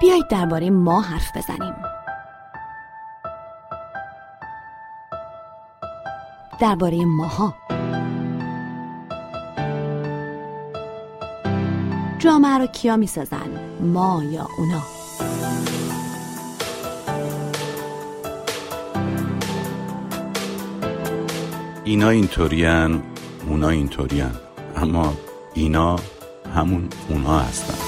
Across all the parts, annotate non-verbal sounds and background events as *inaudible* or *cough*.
بیایید درباره ما حرف بزنیم. درباره ماها. جامعه رو کیا می‌سازن؟ ما یا اونا؟ اینا اینطورین اونا اینطورین اما اینا همون اونا هستن.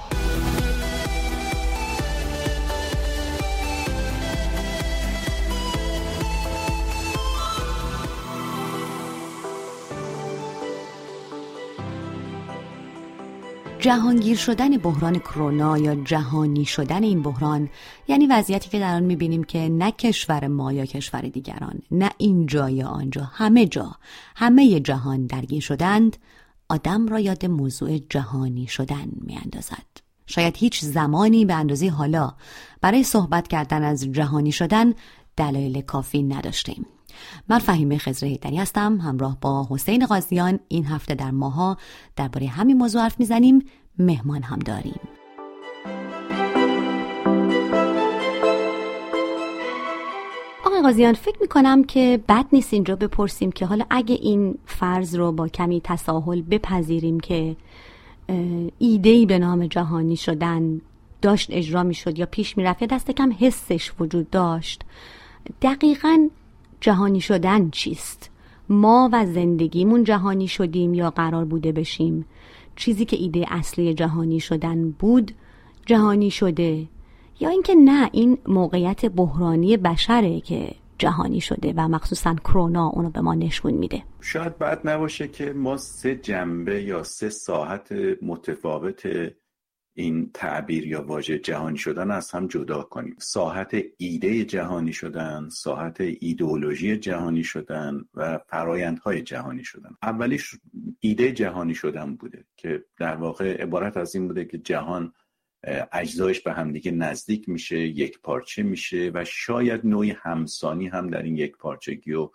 جهانگیر شدن بحران کرونا یا جهانی شدن این بحران یعنی وضعیتی که در آن می‌بینیم که نه کشور ما یا کشور دیگران نه اینجا یا آنجا همه جا همه جهان درگیر شدند آدم را یاد موضوع جهانی شدن میاندازد. شاید هیچ زمانی به اندازه حالا برای صحبت کردن از جهانی شدن دلایل کافی نداشتیم. من فهیمه خزر هیدری هستم همراه با حسین قاضیان این هفته در ماها درباره همین موضوع حرف می‌زنیم. مهمان هم داریم. آقای قاضیان فکر می‌کنم که بد نیست اینجا بپرسیم که حالا اگه این فرض رو با کمی تساهل بپذیریم که ایدهی به نام جهانی شدن داشت اجرا می‌شد یا پیش می‌رفت یا دست کم حسش وجود داشت دقیقا جهانی شدن چیست؟ ما و زندگیمون جهانی شدیم یا قرار بوده بشیم؟ چیزی که ایده اصلی جهانی شدن بود جهانی شده. یا اینکه نه این موقعیت بحرانی بشره که جهانی شده و مخصوصا کرونا اونو به ما نشون میده. شاید بعد نباشه که ما سه جنبه یا سه ساحت متفاوت این تعبیر یا واژه جهانی شدن از هم جدا کنیم. ساحت ایده جهانی شدن ساحت ایدئولوژی جهانی شدن و فرایندهای جهانی شدن. اولیش ایده جهانی شدن بوده که در واقع عبارت از این بوده که جهان اجزایش به همدیگه نزدیک میشه یک پارچه میشه و شاید نوعی همسانی هم در این یک پارچگی و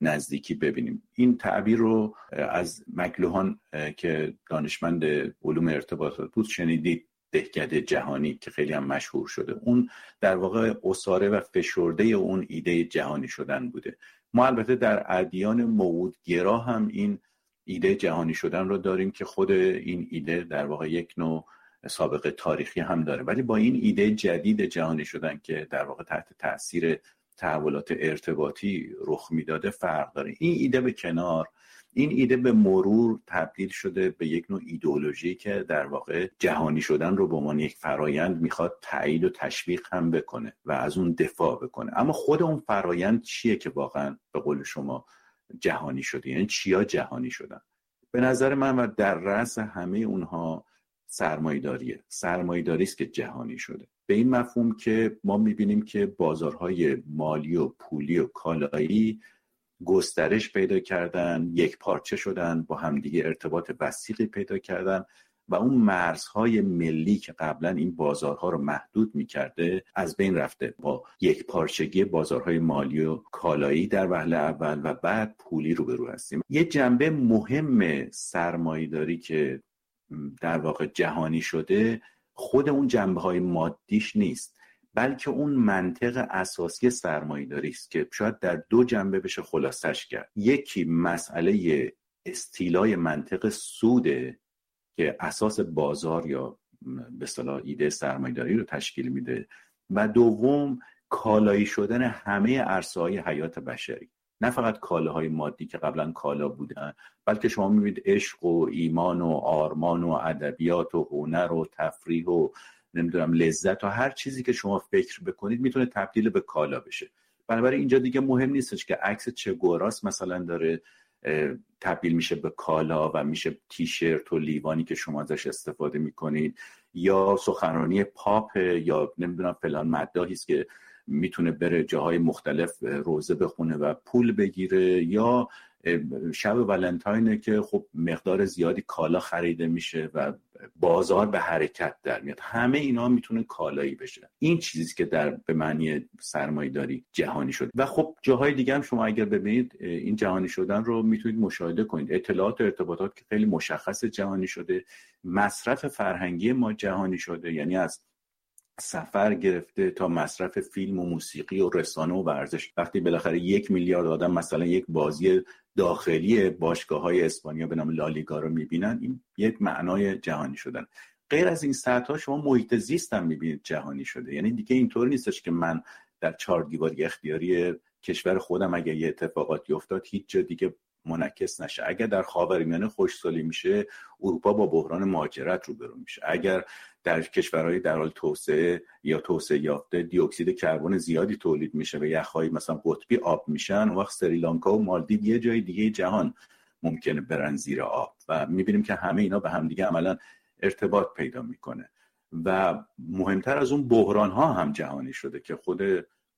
نزدیکی ببینیم. این تعبیر رو از مکلوهان که دانشمند علوم ارتباطات بود شنیدید. دهکده جهانی که خیلی هم مشهور شده. اون در واقع اصاره و فشرده اون ایده جهانی شدن بوده. ما البته در ادیان موعودگرا هم این ایده جهانی شدن رو داریم که خود این ایده در واقع یک نوع سابقه تاریخی هم داره. ولی با این ایده جدید جهانی شدن که در واقع تحت تاثیر تحولات ارتباطی رخ می‌داده فرق داره. این ایده به کنار این ایده به مرور تبدیل شده به یک نوع ایدئولوژی که در واقع جهانی شدن رو به عنوان یک فرایند می‌خواد تایید و تشویق هم بکنه و از اون دفاع بکنه. اما خود اون فرایند چیه که واقعا به قول شما جهانی شده؟ یعنی چیا جهانی شدن؟ به نظر من و در رأس همه اونها سرمایداریه سرمایداری است که جهانی شده. به این مفهوم که ما می‌بینیم که بازارهای مالی و پولی و کالایی گسترش پیدا کردن یک پارچه شدن با همدیگه ارتباط وسیقی پیدا کردن و اون مرزهای ملی که قبلا این بازارها رو محدود می‌کرده از بین رفته. با یک پارچگی بازارهای مالی و کالایی در وهله اول و بعد پولی رو رو هستیم. یه جنبه مهم سرمایهداری که در واقع جهانی شده خود اون جنبه های مادیش نیست بلکه اون منطق اساسی سرمایهداری است که شاید در دو جنبه بشه خلاصش کرد. یکی مسئله استیلای منطق سوده که اساس بازار یا به صلاح ایده سرمایهداری رو تشکیل میده و دوم کالایی شدن همه عرصه های حیات بشری. نه فقط کالاهای مادی که قبلا کالا بودن بلکه شما می‌بینید عشق و ایمان و آرمان و ادبیات و هنر و تفریح و نمی‌دونم لذت و هر چیزی که شما فکر بکنید می‌تونه تبدیل به کالا بشه. بنابراین اینجا دیگه مهم نیستش که عکس چه گوراس مثلا داره تبدیل میشه به کالا و میشه تیشرت و لیوانی که شما ازش استفاده می‌کنید یا سخنرانی پاپ یا نمی‌دونم فلان مداهی است که می‌تونه بره جاهای مختلف روزه بخونه و پول بگیره یا شب ولنتاینه که خب مقدار زیادی کالا خریده میشه و بازار به حرکت در میاد. همه اینا می‌تونه کالایی بشه. این چیزی که در به معنی سرمایه داری جهانی شد. و خب جاهای دیگه هم شما اگر ببینید این جهانی شدن رو می‌تونید مشاهده کنید. اطلاعات و ارتباطات که خیلی مشخص جهانی شده. مصرف فرهنگی ما جهانی شده. یعنی از سفر گرفته تا مصرف فیلم و موسیقی و رسانه و ورزش. وقتی بالاخره یک میلیارد آدم مثلا یک بازی داخلی باشگاه های اسپانیا به نام لالیگا رو می‌بینن این یک معنای جهانی شدن. غیر از این سطح شما محیط زیست هم می‌بینید جهانی شده. یعنی دیگه اینطور نیستش که من در چهار دیواری اختیاری کشور خودم اگر یه اتفاقاتی افتاد هیچ جا دیگه منعکس نشه. اگر در خاورمیانه خوشسالی میشه اروپا با بحران مهاجرت روبرو میشه. اگر در کشورهای در حال توسعه یا توسعه یافته دیوکسید کربن زیادی تولید میشه و یخهای مثلا قطبی آب میشن وقت سریلانکا و مالدیو یه جای دیگه جهان ممکنه برن زیر آب و می‌بینیم که همه اینا به همدیگه عملا ارتباط پیدا می‌کنه. و مهمتر از اون بحران ها هم جهانی شده که خود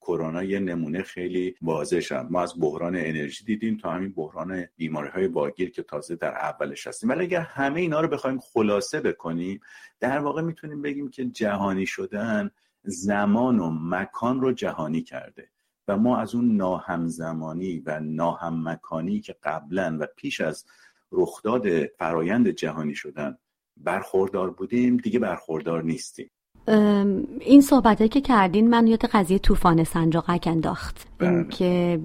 کرونا یه نمونه خیلی واضح شد ما از بحران انرژی دیدیم تا همین بحران بیماری های واگیر که تازه در اولش هستیم. ولی اگر همه اینا رو بخوایم خلاصه بکنیم در واقع می‌تونیم بگیم که جهانی شدن زمان و مکان رو جهانی کرده و ما از اون ناهمزمانی و ناهم مکانی که قبلا و پیش از رخداد فرایند جهانی شدن برخوردار بودیم دیگه برخوردار نیستیم. این صحبت که کردین من یاد قضیه طوفان سنجاقک انداخت. بله. که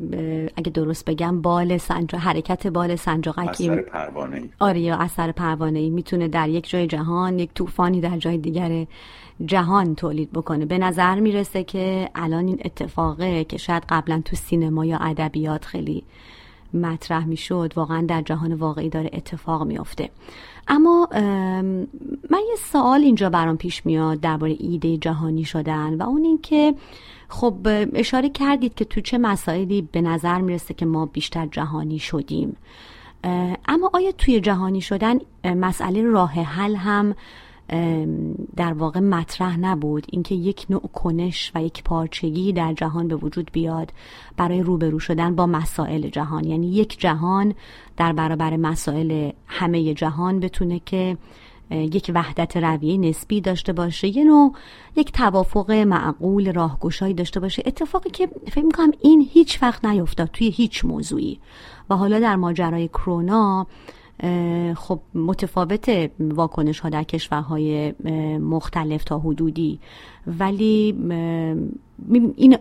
اگه درست بگم بال سنجا حرکت بال سنجاقکی اثر پروانه ای آره یا اثر پروانه ای می‌تونه در یک جای جهان یک طوفانی در جای دیگر جهان تولید بکنه. به نظر می‌رسه که الان این اتفاقه که شاید قبلا تو سینما یا ادبیات خیلی مطرح می‌شد واقعا در جهان واقعی داره اتفاق میافته. اما من یه سوال اینجا برام پیش میاد درباره ایده جهانی شدن و اون اینکه خب اشاره کردید که تو چه مسائلی به نظر می‌رسه که ما بیشتر جهانی شدیم. اما آیا توی جهانی شدن مسئله راه حل هم در واقع مطرح نبود. اینکه یک نوع کنش و یک پارچگی در جهان به وجود بیاد برای روبرو شدن با مسائل جهان. یعنی یک جهان در برابر مسائل همه جهان بتونه که یک وحدت رویه نسبی داشته باشه یه نوع یک توافق معقول راهگشایی داشته باشه. اتفاقی که فکر می‌کنم این هیچ وقت نیفتاد توی هیچ موضوعی. و حالا در ماجرای کرونا خب متفاوت واکنش ها در کشورهای مختلف تا حدودی. ولی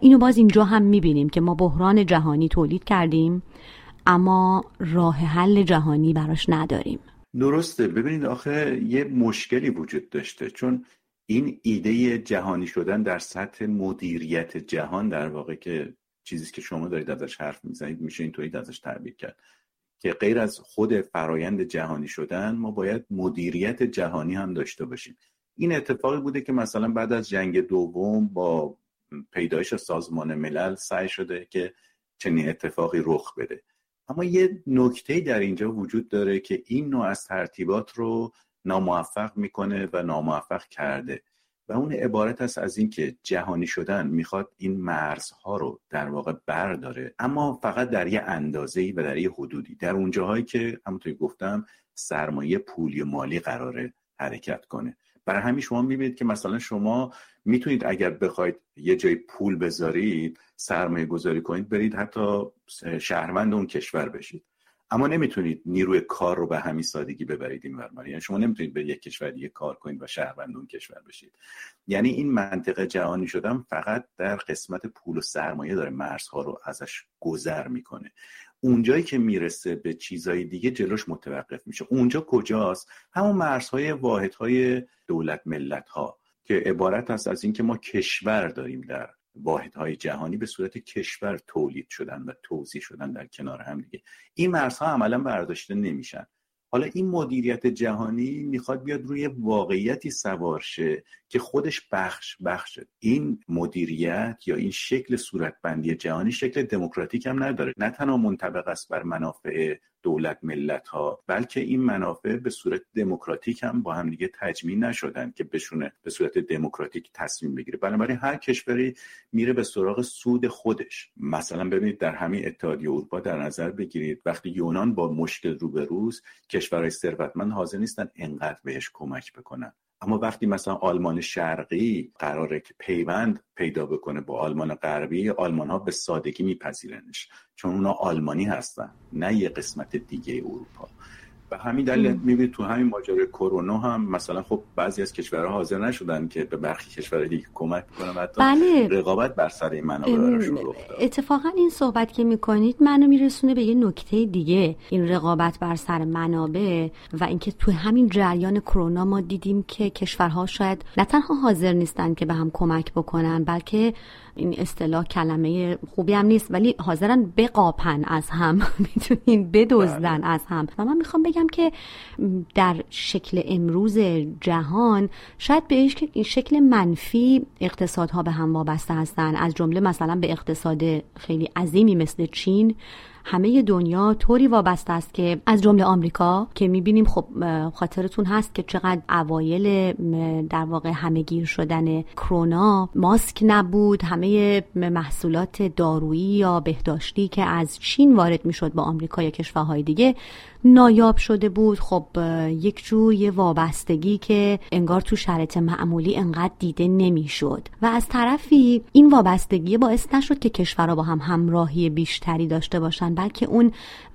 اینو باز اینجا هم می‌بینیم که ما بحران جهانی تولید کردیم اما راه حل جهانی براش نداریم. درسته. ببینید آخه یه مشکلی وجود داشته. چون این ایده جهانی شدن در سطح مدیریت جهان در واقع که چیزی که شما دارید ازش حرف می‌زنید میشه اینطوری ازش تعبیر کرد. که غیر از خود فرایند جهانی شدن ما باید مدیریت جهانی هم داشته باشیم. این اتفاقی بوده که مثلا بعد از جنگ دوم با پیدایش سازمان ملل سعی شده که چنین اتفاقی رخ بده. اما یه نکته در اینجا وجود داره که این نوع از ترتیبات رو ناموفق می‌کنه و ناموفق کرده. و اون عبارت است از اینکه جهانی شدن می‌خواد این مرزها رو در واقع برداره. اما فقط در یه اندازه‌ای و در یه حدودی. در اون جاهایی که همونطور گفتم سرمایه پولی مالی قراره حرکت کنه. برای همین شما می‌بینید که مثلا شما می‌تونید اگر بخواید یه جای پول بذارید سرمایه گذاری کنید برید حتی شهروند اون کشور بشید. اما نمی‌تونید نیروی کار رو به همین سادگی ببرید این ورماری یعنی شما نمی‌تونید به یک کشور دیگه کار کنید و شهروند اون کشور بشید. یعنی این منطقه جهانی شدن فقط در قسمت پول و سرمایه داره مرزها رو ازش گذر می‌کنه. اونجایی که می‌رسه به چیزهای دیگه جلوش متوقف میشه. اونجا کجاست؟ همون مرزهای واحدهای دولت ملت ها که عبارت است از اینکه ما کشور داریم در واحدهای جهانی به صورت کشور تولید شدن و توضیح شدن در کنار هم دیگه. این مرزها عملا برداشته نمیشن. حالا این مدیریت جهانی می‌خواد بیاد روی واقعیتی سوار شه که خودش بخش بخشه این مدیریت یا این شکل صورتبندی جهانی شکل دموکراتیک هم نداره. نه تنها منطبق است بر منافع دولت ملت ها بلکه این منافع به صورت دموکراتیک هم با هم دیگه تجمیع نشدن که بشونه به صورت دموکراتیک تصمیم بگیره. بنابراین هر کشوری میره به سراغ سود خودش. مثلا ببینید در همین اتحادیه اروپا در نظر بگیرید وقتی یونان با مشکل روبروز کشورهای ثروتمند حاضر نیستن انقدر بهش کمک بکنن. اما وقتی مثلا آلمان شرقی قراره که پیوند پیدا بکنه با آلمان غربی آلمان ها به سادگی میپذیرنش چون اونا آلمانی هستن نه یه قسمت دیگه اروپا. به همین دلیل می‌بینید تو همین ماجرای کرونا هم مثلا خب بعضی از کشورها حاضر نشدن که به برخی کشورهای دیگه کمک کنن حتی بله. رقابت بر سر این منابع اتفاقا این صحبت که می‌کنید منو میرسونه به یه نکته دیگه. این رقابت بر سر منابع و اینکه تو همین جریان کرونا ما دیدیم که کشورها شاید نه تنها حاضر نیستن که به هم کمک بکنن بلکه این اصطلاح کلمه خوبی هم نیست ولی حاضرن بقاپن از هم. *laughs* می‌تونین بدزدن بله. از هم. و من می‌خوام بگم که در شکل امروز جهان شاید به این شکل منفی اقتصادها به هم وابسته هستن. از جمله مثلا به اقتصاد خیلی عظیمی مثل چین همه دنیا طوری وابسته است که از جمله آمریکا که می‌بینیم خب خاطرتون هست که چقدر اوایل در واقع همهگیر شدن کرونا ماسک نبود همه محصولات دارویی یا بهداشتی که از چین وارد می‌شد با آمریکا یا کشورهای دیگه نایاب شده بود. خب یک جوی وابستگی که انگار تو شرط معمولی انقدر دیده نمی‌شد. و از طرفی این وابستگی باعث نشد که کشورها با هم همراهی بیشتری داشته باشن بلکه اون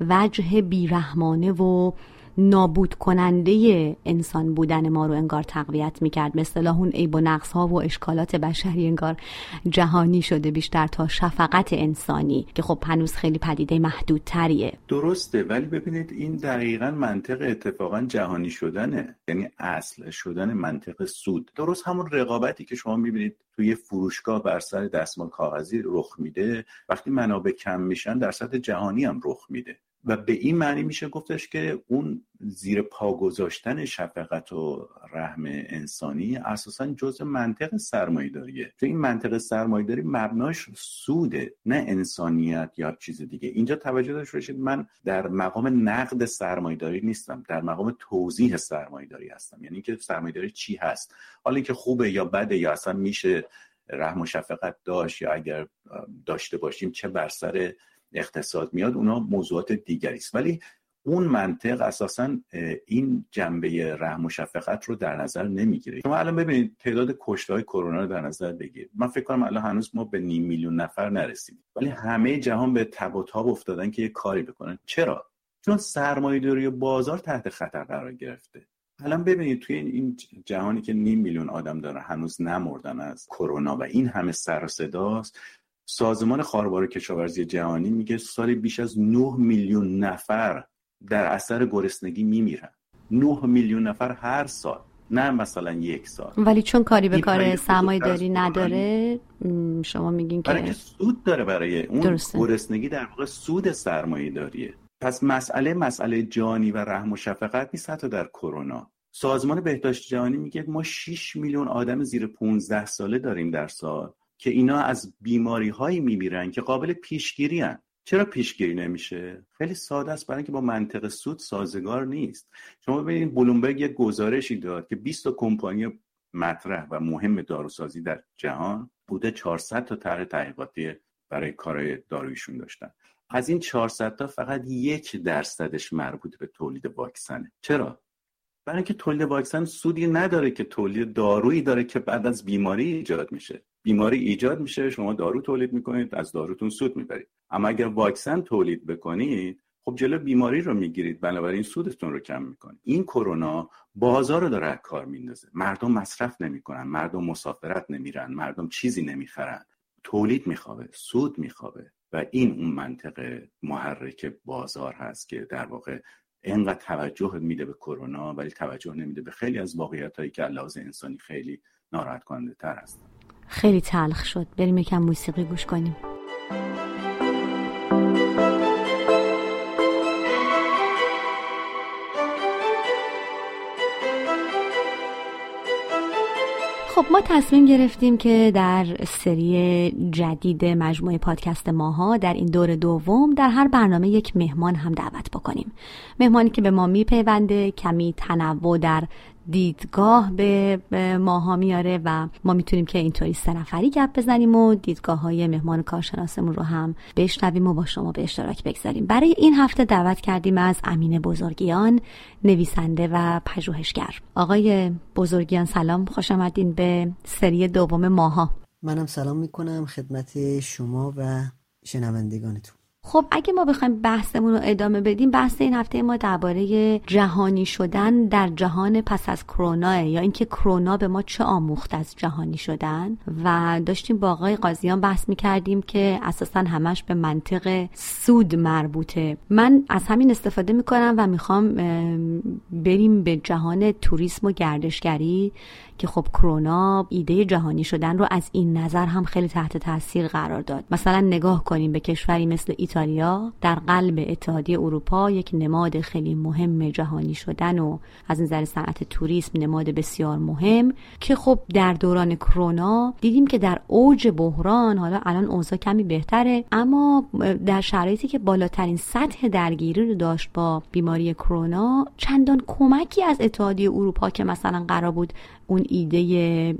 وجه بیرحمانه و نابود کننده انسان بودن ما رو انگار تقویت می‌کرد. به اصطلاح اون عیب و نقص ها و اشکالات بشری انگار جهانی شده بیشتر تا شفقت انسانی که خب هنوز خیلی پدیده محدودتریه. درسته ولی ببینید این دقیقا منطق اتفاقا جهانی شدنه. یعنی اصل شدن منطق سود. درست همون رقابتی که شما می‌بینید توی فروشگاه بر سر دستمال کاغذی رخ میده. وقتی منابع کم میشن در سطح جهانی هم رخ میده. و به این معنی میشه گفتش که اون زیر پا گذاشتن شفقت و رحم انسانی اساسا جزء منطق سرمایه داریه چون این منطق سرمایه داری مبناش سوده نه انسانیت یا چیز دیگه. اینجا توجه داشته باشید من در مقام نقد سرمایه داری نیستم در مقام توضیح سرمایه داری هستم. یعنی اینکه سرمایه داری چی هست؟ حالا اینکه خوبه یا بده یا اصلا میشه رحم و شفقت داشت یا اگر داشته باشیم چه بر سر اقتصاد میاد اونا موضوعات دیگری است. ولی اون منطق اساسا این جنبه رحم و شفقت رو در نظر نمی‌گیره. شما الان ببینید تعداد کشته های کرونا رو در نظر بگیرید. من فکر کنم الان هنوز ما به نیم میلیون نفر نرسیدیم. ولی همه جهان به تب و تاب افتادن که یه کاری بکنن. چرا؟ چون سرمایه‌داری بازار تحت خطر قرار گرفته. الان ببینید توی این جهانی که نیم میلیون آدم داره هنوز نمردن از کرونا و این همه سر و صداست سازمان خاربار کشاورزی جهانی میگه سال بیش از 9 میلیون نفر در اثر گرسنگی میمیرن. 9 میلیون نفر هر سال نه مثلا یک سال. ولی چون کاری به کار سرمایه داری نداره شما میگین که سود داره برای اون درسته. گرسنگی در واقع سود سرمایه داریه. پس مسئله مسئله جانی و رحم و شفقت نیست حتی در کرونا. سازمان بهداشت جهانی میگه ما 6 میلیون آدم زیر 15 ساله داریم در سال. که اینا از بیماری هایی میمیرن که قابل پیشگیری هن. چرا پیشگیری نمیشه؟ خیلی ساده است برای اینکه با منطق سود سازگار نیست. شما ببینید بلومبرگ یک گزارشی داد که 20 تا کمپانی مطرح و مهم داروسازی در جهان بوده 400 تا طرح تحقیقاتی برای کارهای دارویشون داشتن. از این 400 تا فقط یک درصدش مربوط به تولید واکسنه. چرا؟ برای اینکه تولید واکسن سودی نداره که تولید دارویی داره که بعد از بیماری ایجاد میشه. بیماری ایجاد میشه شما دارو تولید می‌کنید از داروتون سود می‌برید. اما اگر واکسن تولید بکنید خب جلو بیماری رو می‌گیرید بنابراین سودتون رو کم می‌کنید. این کرونا بازار رو داره کار میندازه. مردم مصرف نمی‌کنن مردم مسافرت نمیرن مردم چیزی نمی‌خرن. تولید میخوابه سود میخوابه و این اون منطق محرک بازار هست که در واقع اینقدر توجه میده به کرونا ولی توجه نمیده به خیلی از واقعیت هایی که لحاظ انسانی خیلی ناراحت کننده تر هستن. خیلی تلخ شد. بریم یکم موسیقی گوش کنیم. خب ما تصمیم گرفتیم که در سری جدید مجموعه پادکست ماها در این دور دوم در هر برنامه یک مهمان هم دعوت بکنیم. مهمانی که به ما میپیونده کمی تنوع در دیدگاه به ماها میاره و ما می‌تونیم که اینطوری سه نفری گپ بزنیم و دیدگاه های مهمان کارشناسمون رو هم بشنویم و با شما به اشتراک بگذاریم. برای این هفته دعوت کردیم از امین بزرگیان نویسنده و پژوهشگر. آقای بزرگیان سلام. خوش آمدین به سری دوم ماها. منم سلام می‌کنم خدمت شما و شنوندگانتون. خب اگه ما بخوایم بحثمون رو ادامه بدیم بحث این هفته ما درباره جهانی شدن در جهان پس از کرونا یا اینکه کرونا به ما چه آموخت از جهانی شدن. و داشتیم با آقای قاضیان بحث می‌کردیم که اساسا همش به منطق سود مربوطه. من از همین استفاده می‌کنم و می‌خوام بریم به جهان توریسم و گردشگری. که خب کرونا ایده جهانی شدن رو از این نظر هم خیلی تحت تاثیر قرار داد. مثلا نگاه کنیم به کشوری مثل ایتالیا در قلب اتحادیه اروپا یک نماد خیلی مهم جهانی شدن و از نظر صنعت توریسم نماد بسیار مهم که خب در دوران کرونا دیدیم که در اوج بحران حالا الان اوضاع کمی بهتره اما در شرایطی که بالاترین سطح درگیری رو داشت با بیماری کرونا چندان کمکی از اتحادیه اروپا که مثلا قرار بود اون ایده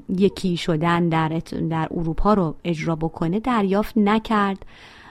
یکی شدن در, در اروپا رو اجرا بکنه دریافت نکرد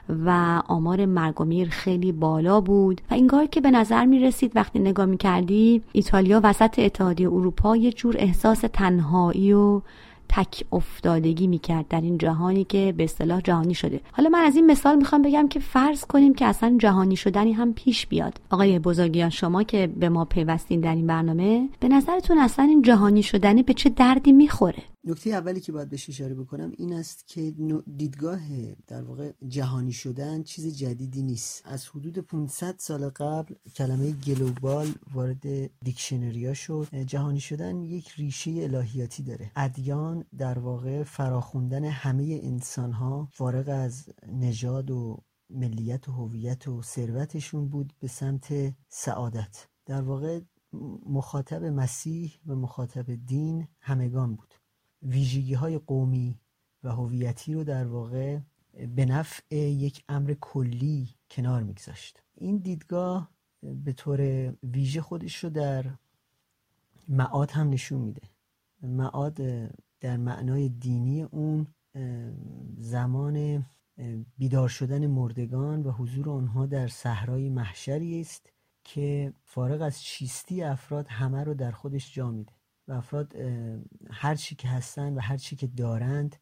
و آمار مرگ و میر خیلی بالا بود و اینگار که به نظر می رسید وقتی نگاه می کردی ایتالیا وسط اتحادیه اروپا یه جور احساس تنهایی و تک افتادگی می‌کرد در این جهانی که به اصطلاح جهانی شده. حالا من از این مثال می‌خوام بگم که فرض کنیم که اصلا جهانی شدنی هم پیش بیاد. آقای بزرگیان شما که به ما پیوستین در این برنامه به نظرتون اصلا این جهانی شدنی به چه دردی می‌خوره؟ نکته اولی که باید بهش اشاره بکنم این است که دیدگاه در واقع جهانی شدن چیز جدیدی نیست. از حدود 500 سال قبل کلمه گلوبال وارد دیکشنریا شد. جهانی شدن یک ریشه الهیاتی داره. ادیان در واقع فراخوندن همه انسان ها فارغ از نژاد و ملیت و هویت و ثروتشون بود به سمت سعادت. در واقع مخاطب مسیح و مخاطب دین همگان بود. ویژگی های قومی و هویتی رو در واقع به نفع یک امر کلی کنار میگذاشت. این دیدگاه به طور ویژه خودش رو در معاد هم نشون میده. معاد در معنای دینی اون زمان بیدار شدن مردگان و حضور آنها در صحرای محشری است که فارغ از چیستی افراد همه رو در خودش جا میده و افراد هر چی که هستن و هر چی که دارند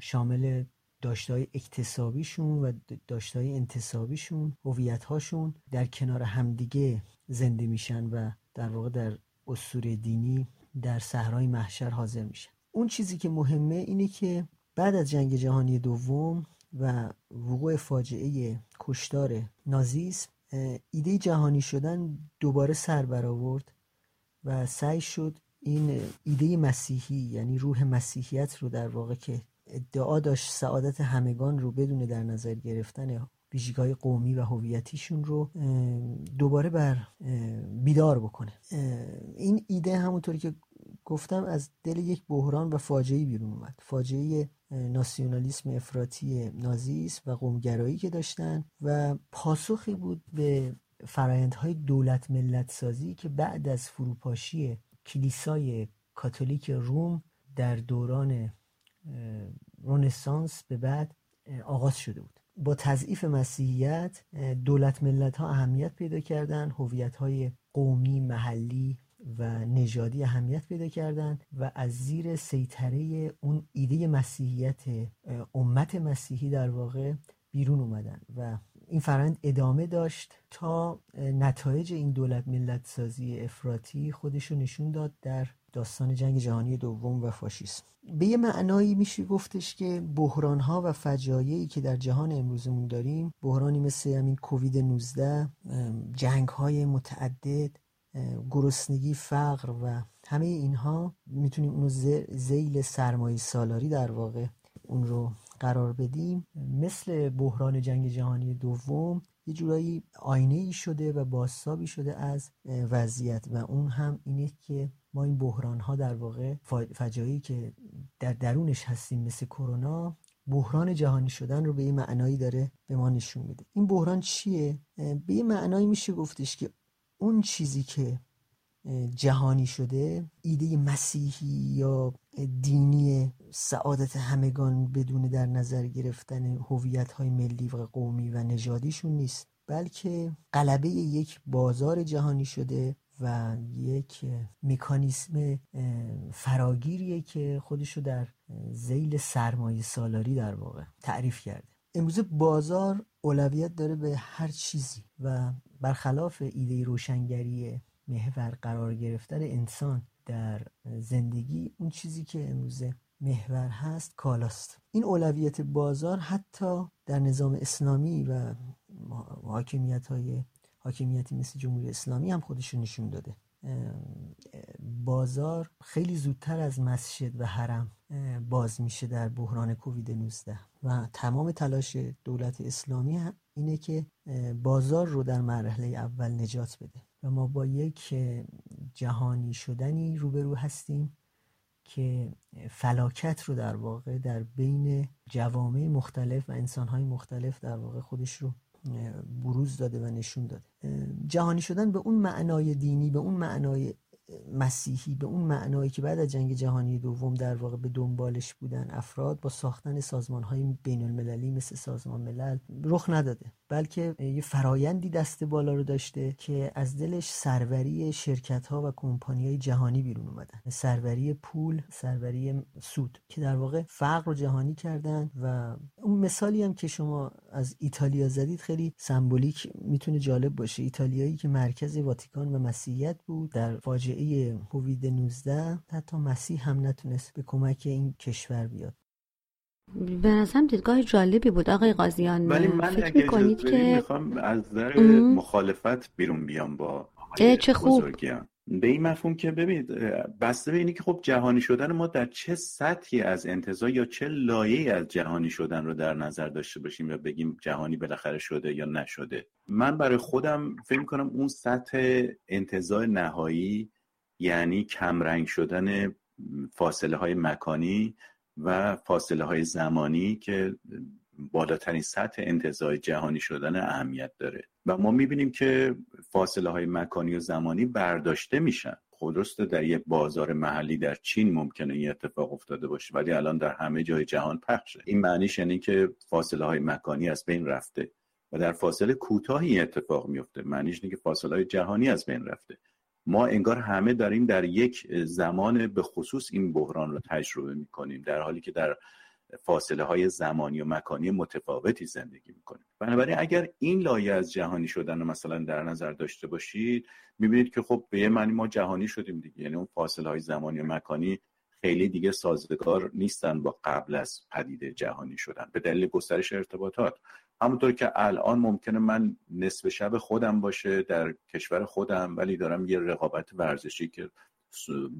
شامل داشتهای اکتسابیشون و داشتهای انتصابیشون هویت هاشون در کنار همدیگه زنده میشن و در واقع در اسطوره دینی در صحرای محشر حاضر میشن. اون چیزی که مهمه اینه که بعد از جنگ جهانی دوم و وقوع فاجعه کشتار نازیسم ایده جهانی شدن دوباره سر برآورد و سعی شد این ایده مسیحی یعنی روح مسیحیت رو در واقع که ادعا داشت سعادت همگان رو بدون در نظر گرفتن ویژگی قومی و هویتیشون رو دوباره بر بیدار بکنه. این ایده همونطوری که گفتم از دل یک بحران و فاجعه بیرون اومد. فاجعه ناسیونالیسم افراطی نازیس و قومگرایی که داشتن و پاسخی بود به فرایندهای دولت ملت سازی که بعد از فروپاشی کلیسای کاتولیک روم در دوران رونسانس به بعد آغاز شده بود. با تضعیف مسیحیت دولت ملت ها اهمیت پیدا کردن هویت های قومی محلی و نژادی اهمیت پیدا کردند و از زیر سیطره اون ایده مسیحیت امت مسیحی در واقع بیرون اومدن و این فرند ادامه داشت تا نتایج این دولت ملت سازی افراطی خودشو نشون داد در داستان جنگ جهانی دوم و فاشیسم. به یه معنایی میشه گفتش که بحران ها و فجایعی که در جهان امروزمون داریم بحرانی مثل همین کووید 19 جنگ های متعدد گرسنگی فقر و همه اینها می‌تونیم اونو زیل سرمایه سالاری در واقع اون رو قرار بدیم. مثل بحران جنگ جهانی دوم یه جورایی آینه ای شده و بازسابی شده از وضعیت و اون هم اینه که ما این بحران ها در واقع فجایی که در درونش هستیم مثل کرونا بحران جهانی شدن رو به یه معنایی داره به ما نشون میده. این بحران چیه؟ به یه معنایی میشه گفتش که اون چیزی که جهانی شده ایده مسیحی یا دینی سعادت همگان بدون در نظر گرفتن هویت های ملی و قومی و نژادیشون نیست بلکه قلبه یک بازار جهانی شده و یک مکانیسم فراگیریه که خودشو در زیل سرمایه سالاری در واقع تعریف کرده. امروز بازار اولویت داره به هر چیزی و برخلاف ایده روشنگری محور قرار گرفتن انسان در زندگی اون چیزی که امروز محور هست کالاست. این اولویت بازار حتی در نظام اسلامی و حاکمیت های حاکمیتی مثل جمهوری اسلامی هم خودش نشون داده. بازار خیلی زودتر از مسجد و حرم باز میشه در بحران کووید 19 و تمام تلاش دولت اسلامی اینه که بازار رو در مرحله اول نجات بده. و ما با یک جهانی شدنی روبرو هستیم که فلاکت رو در واقع در بین جوامع مختلف و انسانهای مختلف در واقع خودش رو بروز داده و نشون داده. جهانی شدن به اون معنای دینی به اون معنای مسیحی به اون معنایی که بعد از جنگ جهانی دوم در واقع به دنبالش بودن افراد با ساختن سازمان های بین المللی مثل سازمان ملل رخ نداده. بلکه یه فرایندی دست بالا رو داشته که از دلش سروری شرکت ها و کمپانی های جهانی بیرون اومدن. سروری پول سروری سود که در واقع فقر رو جهانی کردن و اون مثالی هم که شما از ایتالیا زدید خیلی سمبولیک می‌تونه جالب باشه. ایتالیایی که مرکز واتیکان و مسیحیت بود در فاجعه کووید 19 حتی مسیح هم نتونست به کمک این کشور بیاد. به نظرم دیدگاه جالبی بود آقای قاضیان. ولی من فکر می‌کنید که می‌خوام از نظر مخالفت بیرون بیام با چه خوب. به این مفهوم که ببینید بسته به اینی که خب جهانی شدن ما در چه سطحی از انتظار یا چه لایه از جهانی شدن رو در نظر داشته باشیم یا بگیم جهانی بالاخره شده یا نشده. من برای خودم فکر کنم اون سطح انتظار نهایی یعنی کمرنگ شدن فاصله های مکانی و فاصله های زمانی که بالاترین سطح انتظار جهانی شدن اهمیت داره. و ما می‌بینیم که فاصله های مکانی و زمانی برداشته میشن. خودرست در یک بازار محلی در چین ممکنه این اتفاق افتاده باشه ولی الان در همه جای جهان پخشه. این معنیش یعنی که فاصله های مکانی از بین رفته و در فاصله کوتاهی اتفاق میفته معنیش اینه که فاصله های جهانی از بین رفته. ما انگار همه داریم در یک زمان به خصوص این بحران رو تجربه می‌کنیم در حالی که در فاصله های زمانی و مکانی متفاوتی زندگی می‌کنیم. بنابراین اگر این لایه از جهانی شدن رو مثلا در نظر داشته باشید می‌بینید که خب به یه معنی ما جهانی شدیم دیگه. یعنی اون فاصله های زمانی و مکانی خیلی دیگه سازگار نیستن با قبل از پدیده جهانی شدن به دلیل گسترش ارتباطات. همونطور که الان ممکنه من نصف شب خودم باشه در کشور خودم ولی دارم یه رقابت ورزشی که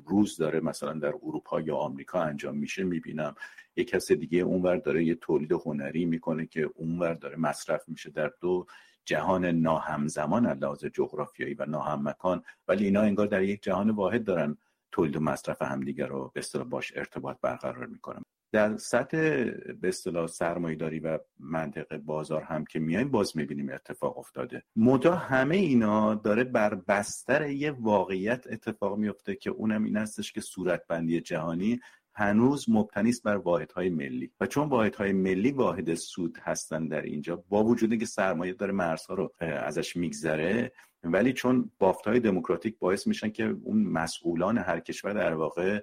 روز داره مثلا در اروپا یا آمریکا انجام میشه می‌بینم. یه کس دیگه اونور داره یه تولید هنری می‌کنه که اونور داره مصرف میشه در دو جهان ناهمزمان از لحاظ جغرافیایی و ناهم مکان ولی اینا انگار در یک جهان واحد دارن تولید و مصرف همدیگر رو به باش ارتباط برقرار می‌کنن. در سطح به اصطلاح سرمایه‌داری و منطقه بازار هم که میایم باز می‌بینیم اتفاق افتاده. مدا همه اینا داره بر بستر یه واقعیت اتفاق میفته که اونم این هستش که صورتبندی جهانی هنوز مبتنی است بر واحدهای ملی. و چون واحدهای ملی واحد سود هستن در اینجا با وجود که سرمایه داره مرزها رو ازش میگذره ولی چون بافتهای دموکراتیک باعث میشن که اون مسئولان هر کشور در واقع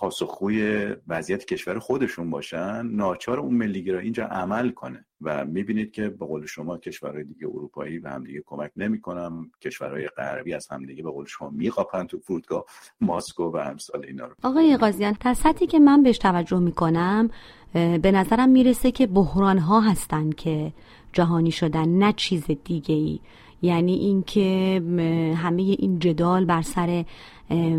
پاسخگوی وضعیت کشور خودشون باشن ناچار اون ملیگرایی اینجا عمل کنه. و می‌بینید که به قول شما کشورهای دیگه اروپایی به همدیگه کمک نمی‌کنن کشورهای غربی از همدیگه به قول شما میخواپن تو فرودگاه ماسکو و امثال اینا رو. آقای قاضیان سطحی که من بهش توجه می‌کنم به نظرم می‌رسه که بحران ها هستن که جهانی شدن نه چیز دیگه ای یعنی اینکه همه این جدال بر سر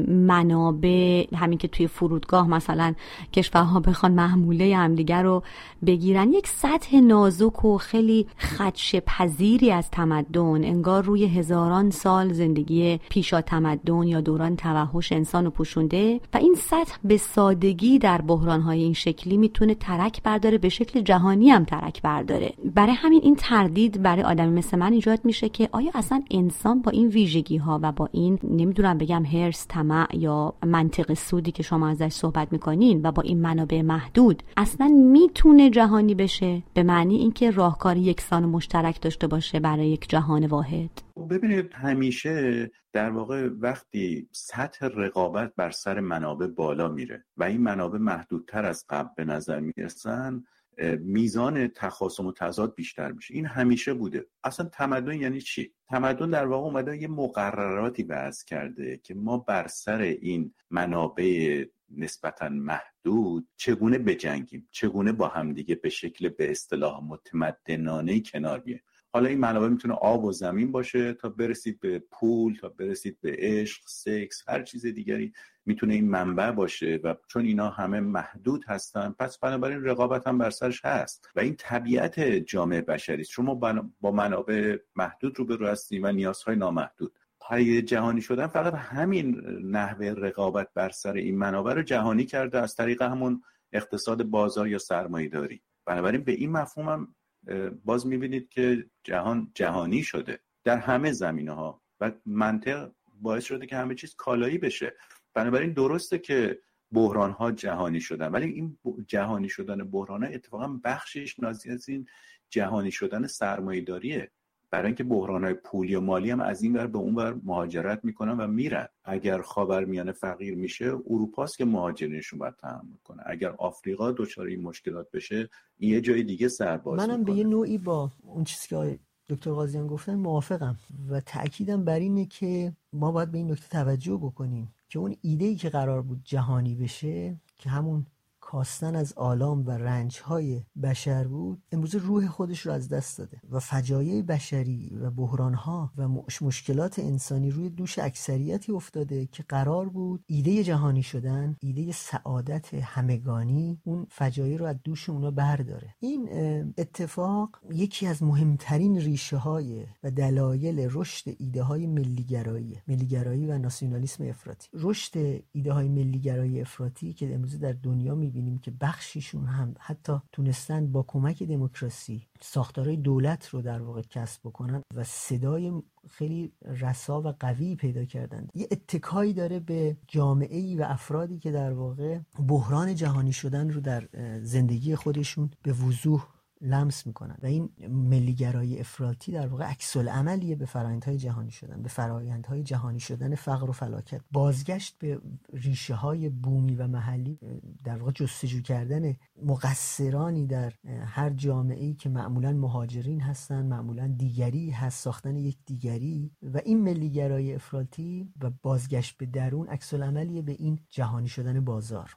منابع همین که توی فرودگاه مثلا کشورها بخوان محموله همدیگر رو بگیرن. یک سطح نازک و خیلی خدش پذیری از تمدن. انگار روی هزاران سال زندگی پیشا تمدن یا دوران توحش انسان رو پوشونده و این سطح به سادگی در بحرانهای این شکلی می‌تونه ترک برداره به شکل جهانی هم ترک برداره. برای همین این تردید برای آدمی مثل من ایجاد میشه که آیا اصلا انسان با این ویژگی ها و با این نمی‌دونم بگم هرس طمع یا منطق سودی که شما ازش صحبت می‌کنین و با این منابع محدود اصلا می‌تونه جهانی بشه؟ به معنی اینکه راهکار یکسان و مشترک داشته باشه برای یک جهان واحد؟ ببینید همیشه در واقع وقتی سطح رقابت بر سر منابع بالا میره و این منابع محدودتر از قبل به نظر می‌رسن میزان تخاصم و تضاد بیشتر میشه. این همیشه بوده. اصلا تمدن یعنی چی؟ تمدن در واقع اومده یه مقرراتی وضع کرده که ما بر سر این منابع نسبتا محدود چگونه بجنگیم؟ چگونه با همدیگه به شکل به اصطلاح متمدنانه کنار بیایم؟ حالا این منابع می‌تونه آب و زمین باشه تا برسید به پول تا برسید به عشق سکس هر چیز دیگری می‌تونه این منبع باشه و چون اینا همه محدود هستن پس بنابراین رقابت هم بر سرش هست. و این طبیعت جامعه بشری شما با منابع محدود رو رو هستیم و نیازهای نامحدود. پای جهانی شدن فقط همین نحوه رقابت بر سر این منابع رو جهانی کرده از طریق همون اقتصاد بازار یا سرمایه داری بنابراین به این مفهوم هم باز می‌بینید که جهان جهانی شده در همه زمینه ها و منطق باعث شده که همه چیز کالایی بشه. بنابراین درسته که بحران ها جهانی شدن ولی این جهانی شدن بحران ها اتفاقا بخشش نازی از این جهانی شدن سرمایه داریه برای اینکه بحران های پولی و مالی هم از این ور به اون ور مهاجرت می‌کنن و میرن. اگر خاورمیانه فقیر میشه اروپاست که مهاجرینشون باید تحمل کنه. اگر آفریقا دچار این مشکلات بشه این یه جای دیگه سرباز منم به یه نوعی با اون چیزی که دکتر قاضیان گفتن موافقم و تاکیدم بر اینه که ما باید به این نکته توجه بکنیم که اون ایده ای که قرار بود جهانی بشه که همون کاستن از آلام و های بشر بود امروز روح خودش رو از دست داده و فجایع بشری و ها و مشکلات انسانی روی دوش اکثریتی افتاده که قرار بود ایده جهانی شدن ایده سعادت همگانی اون فجایع رو از دوش اونا برداره. این اتفاق یکی از مهمترین ریشه های و دلایل رشد ایده های ملیگرایی ملیگرایی و ناسیونالیسم افراطی. رشد ایده های ملیگرایی افراطی که امروز در دنیا می‌بینیم می‌بینیم که بخشیشون هم حتی تونستن با کمک دموکراسی ساختارهای دولت رو در واقع کسب بکنن و صدای خیلی رسا و قوی پیدا کردن. یه اتکایی داره به جامعه ای و افرادی که در واقع بحران جهانی شدن رو در زندگی خودشون به وضوح لمس می‌کنن. و این ملیگرایی افراطی در واقع عکس عملیه به فرایندهای جهانی شدن به فرایندهای جهانی شدن فقر و فلاکت. بازگشت به ریشه های بومی و محلی در واقع جستجو کردن مقصرانی در هر جامعه ای که معمولا مهاجرین هستن معمولا دیگری هست ساختن یک دیگری. و این ملیگرایی افراطی و بازگشت به درون عکس عملیه به این جهانی شدن بازار.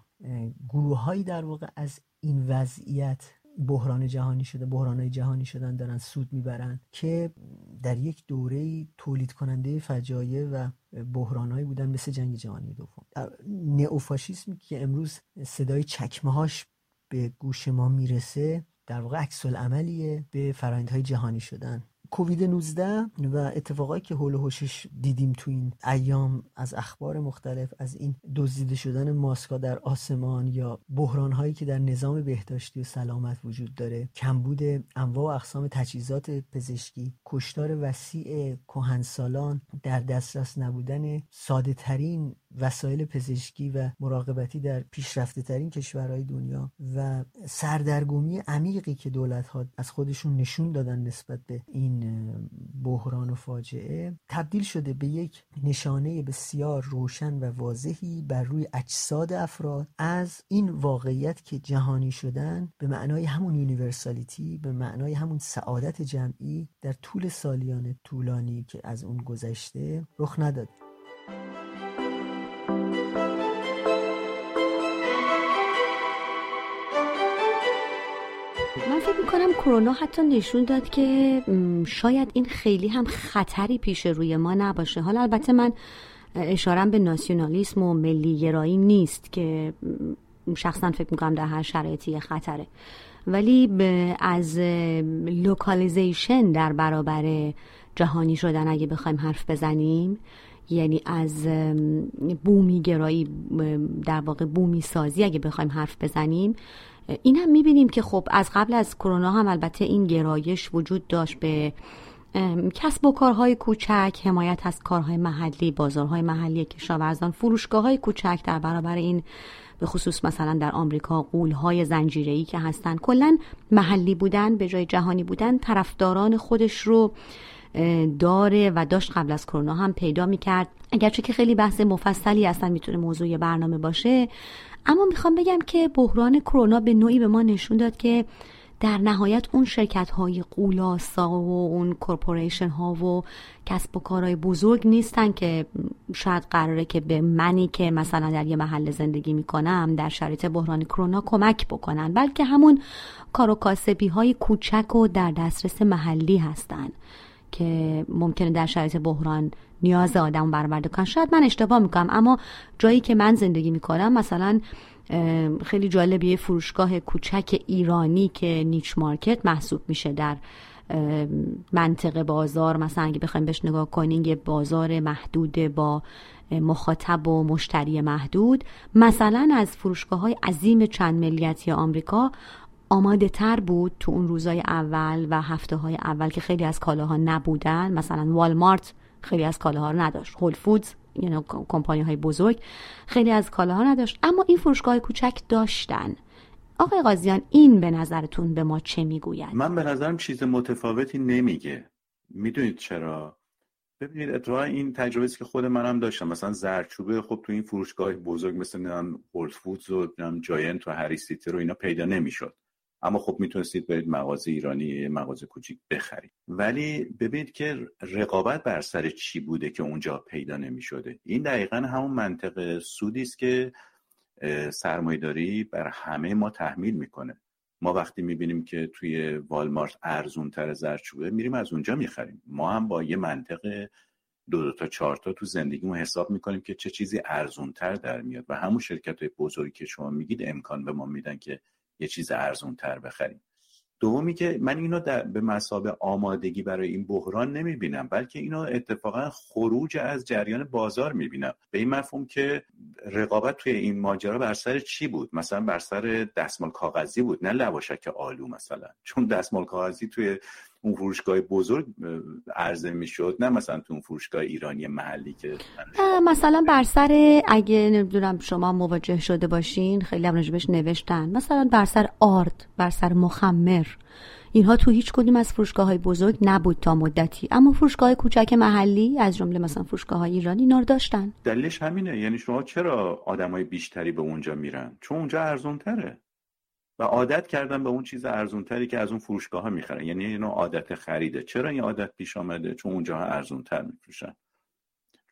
گروههایی در واقع از این وضعیت بحران جهانی شده بحران جهانی شدن دارن سود می‌برن که در یک دوره تولید کننده فجایع و بحرانهایی بودن مثل جنگ جهانی دوم. نئوفاشیسم که امروز صدای چکمه هاش به گوش ما می‌رسه در واقع عکس عملیه به فرایندهای جهانی شدن. کووید 19 و اتفاقایی که حول هوشش دیدیم تو این ایام از اخبار مختلف از این دزدیده شدن ماسکا در آسمان یا بحران هایی که در نظام بهداشتی و سلامت وجود داره کمبود انواع و اقسام تجهیزات پزشکی کشتار وسیع کهنسالان در دسترس نبودن ساده ترین وسایل پزشکی و مراقبتی در پیشرفته ترین کشورهای دنیا و سردرگمی عمیقی که دولت ها از خودشون نشون دادن نسبت به این بحران و فاجعه تبدیل شده به یک نشانه بسیار روشن و واضحی بر روی اجساد افراد از این واقعیت که جهانی شدن به معنای همون یونیورسالیتی به معنای همون سعادت جمعی در طول سالیان طولانی که از اون گذشته رخ نداده فکر می‌کنم کرونا حتی نشون داد که شاید این خیلی هم خطری پیش روی ما نباشه. حالا البته من اشارم به ناسیونالیسم و ملی گرایی نیست که شخصا فکر می‌کنم در هر شرایطی خطره. ولی از localization در برابر جهانی شدن اگه بخوایم حرف بزنیم یعنی از بومی گرایی در واقع بومی سازی اگه بخوایم حرف بزنیم این هم می‌بینیم که خب از قبل از کرونا هم البته این گرایش وجود داشت به کسب و کارهای کوچک حمایت از کارهای محلی بازارهای محلی کشاورزان فروشگاه های کوچک در برابر این به خصوص مثلا در آمریکا قولهای زنجیره‌ای که هستن. کلا محلی بودن به جای جهانی بودن طرفداران خودش رو داره و داشت قبل از کرونا هم پیدا می‌کرد. اگرچه که خیلی بحث مفصلی اصلا می‌تونه موضوع برنامه باشه اما می‌خوام بگم که بحران کرونا به نوعی به ما نشون داد که در نهایت اون شرکت های قولاسا و اون کورپوریشن ها و کسب و کارهای بزرگ نیستن که شاید قراره که به منی که مثلا در یه محل زندگی می‌کنم در شرایط بحران کرونا کمک بکنن بلکه همون کار و کاسبی های کوچک و در دسترس محلی هستن. که ممکنه در شرایط بحران نیاز آدم برآورده کنن شاید من اشتباه می‌کنم اما جایی که من زندگی می‌کنم مثلا خیلی جالب یه فروشگاه کوچک ایرانی که نیچ مارکت محسوب میشه در منطقه بازار. مثلا اگه بخوایم بهش نگاه کنیم یه بازار محدود با مخاطب و مشتری محدود. مثلا از فروشگاه های عظیم چند ملیتی آمریکا آماده تر بود تو اون روزای اول و هفته های اول که خیلی از کالاها نبودن؟ مثلا والمارت خیلی از کالاها رو نداشت. هول فودز یعنی کمپانی های بزرگ خیلی از کالاها نداشت. اما این فروشگاه کوچک داشتن. آقای قاضیان این به نظرتون به ما چه می‌گوید؟ من به نظرم چیز متفاوتی نمیگه. می‌دونید چرا؟ ببینید اتفاقا این تجربه که خود منم داشتم. مثلا زرچوبه خب تو این فروشگاه بزرگ مثل نمی‌دونم هول فودز و جاینت و هری سیتی رو اینا پیدا نمی‌شد. اما خب می‌تونستید برید مغازه ایرانی مغازه کوچیک بخرید. ولی ببینید که رقابت بر سر چی بوده که اونجا پیدا نمی شده این دقیقا همون منطق سودی است که سرمایداری بر همه ما تحمیل می‌کنه. ما وقتی می‌بینیم که توی والمارت ارزون تر زرچوبه میریم از اونجا می‌خریم. ما هم با یه منطق دو دو تا چهار تا تو زندگیمون حساب می‌کنیم که چه چیزی ارزون تر در میاد. و همون شرکت های بزرگی که شما میگید امکان به ما میدن که یه چیز ارزون تر بخریم. دومی که من اینو در به مسابه آمادگی برای این بحران نمی‌بینم بلکه اینو اتفاقا خروج از جریان بازار می‌بینم. به این مفهوم که رقابت توی این ماجرا بر سر چی بود؟ مثلا بر سر دستمال کاغذی بود نه لواشک آلو مثلا. چون دستمال کاغذی توی اون فروشگاه بزرگ عرضه می‌شد نه مثلا تو اون فروشگاه ایرانی محلی که مثلا بر سر اگه نمی‌دونم شما مواجه شده باشین خیلی هم راجبش نوشتن. مثلا بر سر آرد بر سر مخمر. اینها تو هیچ کدوم از فروشگاه های بزرگ نبود تا مدتی. اما فروشگاه کوچک محلی از جمله مثلا فروشگاه های ایرانی اینا داشتن. دلیلش همینه. یعنی شما چرا آدمای بیشتری به اونجا میرن؟ چون اونجا ارزون تره و عادت کردن به اون چیز ارزونتری که از اون فروشگاه ها می‌خرن. یعنی اینو عادت خریده. چرا این عادت پیش آمده؟ چون اونجا ارزونتر میفروشن.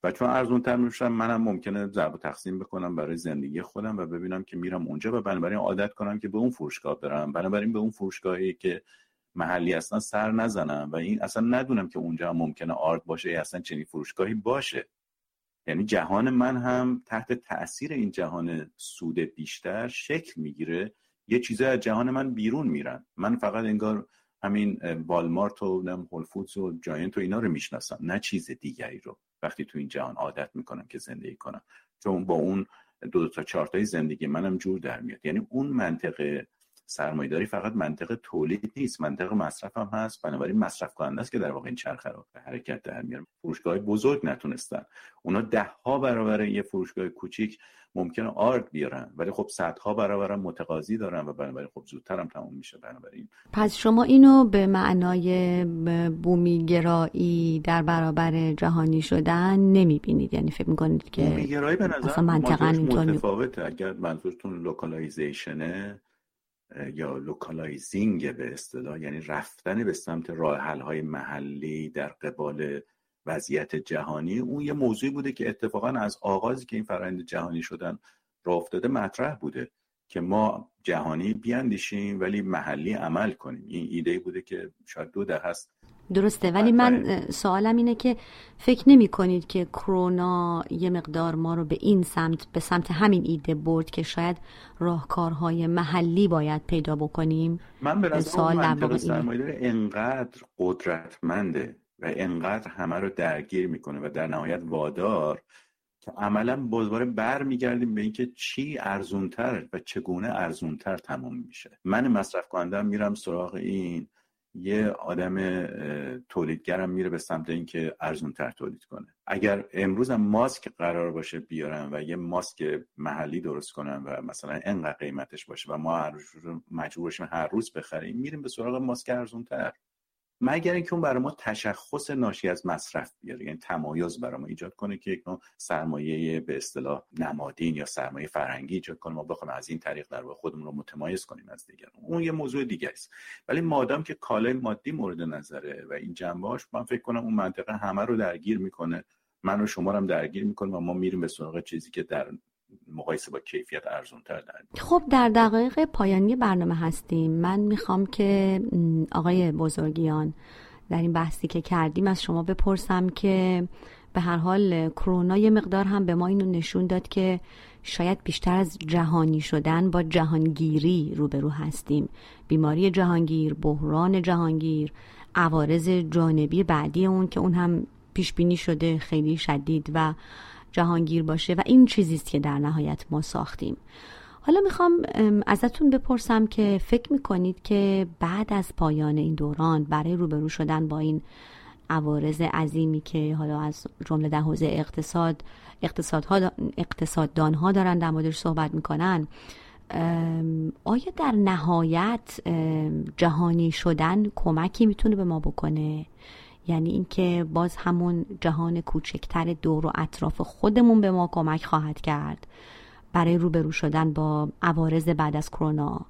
و چون ارزونتر میفروشن منم ممکنه ضرب تقسیم بکنم برای زندگی خودم و ببینم که میرم اونجا و بنابراین عادت کنم که به اون فروشگاه برم. بنابراین به اون فروشگاهی که محلی هستن سر نزنم و این اصلا ندونم که اونجا ممکنه آرد باشه یا اصلا چنین فروشگاهی باشه. یعنی جهان من هم تحت تاثیر این جهان سود بیشتر شکل می‌گیره یه چیزای از جهان من بیرون میرن. من فقط انگار همین والمارت و هول فودز و جاینت و اینا رو می‌شناسم. نه چیز دیگری رو. وقتی تو این جهان عادت می‌کنم که زندگی کنم. چون با اون دو, دو تا چهار زندگی منم جور در میاد. یعنی اون منطقه سرمایه‌داری فقط منطق تولید نیست منطق مصرف هم هست. بنابراین مصرف کننده است که در واقع این چرخه رو به حرکت در میاره. فروشگاه بزرگ نتونستن. اونا ده ها برابر یه فروشگاه کوچیک ممکنه آرد بیارن ولی خب صدها برابر متقاضی دارن و بنابراین خب زودتر هم تموم میشه. بنابراین پس شما اینو به معنای بومیگرایی در برابر جهانی شدن نمی‌بینید. یعنی فکر می‌کنید که بومیگرایی به نظر منطقا متفاوته. اگر منظورتون localization ه یا localizing به اصطلاح یعنی رفتن به سمت راه های محلی در قبال وضعیت جهانی اون یه موضوعی بوده که اتفاقا از آغازی که این فرآیند جهانی شدن راه افتاده مطرح بوده که ما جهانی بیاندیشیم ولی محلی عمل کنیم. این ایده بوده که شاید دو ده هست درسته ولی من سوالم اینه که فکر نمی کنید که کرونا یه مقدار ما رو به این سمت به سمت همین ایده برد که شاید راهکارهای محلی باید پیدا بکنیم؟ من به سوال منطق سرمایه‌داری انقدر قدرتمنده و انقدر همه رو درگیر می‌کنه و در نهایت وادار که عملا بازواره بر میگردیم به اینکه چی ارزونتر و چگونه ارزونتر تمام میشه. من مصرف کننده میرم سراغ این. یه آدم تولیدگرم میره به سمت اینکه ارزونتر تولید کنه. اگر امروز هم ماسک قرار باشه بیارن و یه ماسک محلی درست کنن و مثلا انقدر قیمتش باشه و ما مجبور باشیم هر روز بخریم میریم به سراغ ماسک ارزونتر. مگر اینکه اون برای ما تشخص ناشی از مصرف بیاره یعنی تمایز برای ما ایجاد کنه که یک نوع سرمایه به اصطلاح نمادین یا سرمایه فرهنگی ایجاد کنه ما بخوایم از این طریق در واقع خودمون رو متمایز کنیم از دیگران. اون یه موضوع دیگه است. ولی مادام که کالای مادی مورد نظره و این جنبهاش من فکر کنم اون منطقه همه رو درگیر می‌کنه. من و شما هم درگیر می‌کنه و ما میریم به سراغ چیزی که در مقایسه با کیفیت ارزون تر خب در دقایق پایانی برنامه هستیم. من می‌خوام که آقای بزرگیان در این بحثی که کردیم از شما بپرسم که به هر حال کرونا یه مقدار هم به ما اینو نشون داد که شاید بیشتر از جهانی شدن با جهانگیری روبرو هستیم. بیماری جهانگیر بحران جهانگیر عوارض جانبی بعدی اون که اون هم پیش بینی شده خیلی شدید و جهانگیر باشه و این چیزی است که در نهایت ما ساختیم. حالا می‌خوام ازتون بپرسم که فکر می‌کنید که بعد از پایان این دوران برای روبرو شدن با این عوارض عظیمی که حالا از جمله در حوزه اقتصاد اقتصادها اقتصاددان ها دارن در موردش صحبت می‌کنن آیا در نهایت جهانی شدن کمکی می‌تونه به ما بکنه؟ یعنی اینکه باز همون جهان کوچکتر دور و اطراف خودمون به ما کمک خواهد کرد برای روبرو شدن با عوارض بعد از کرونا.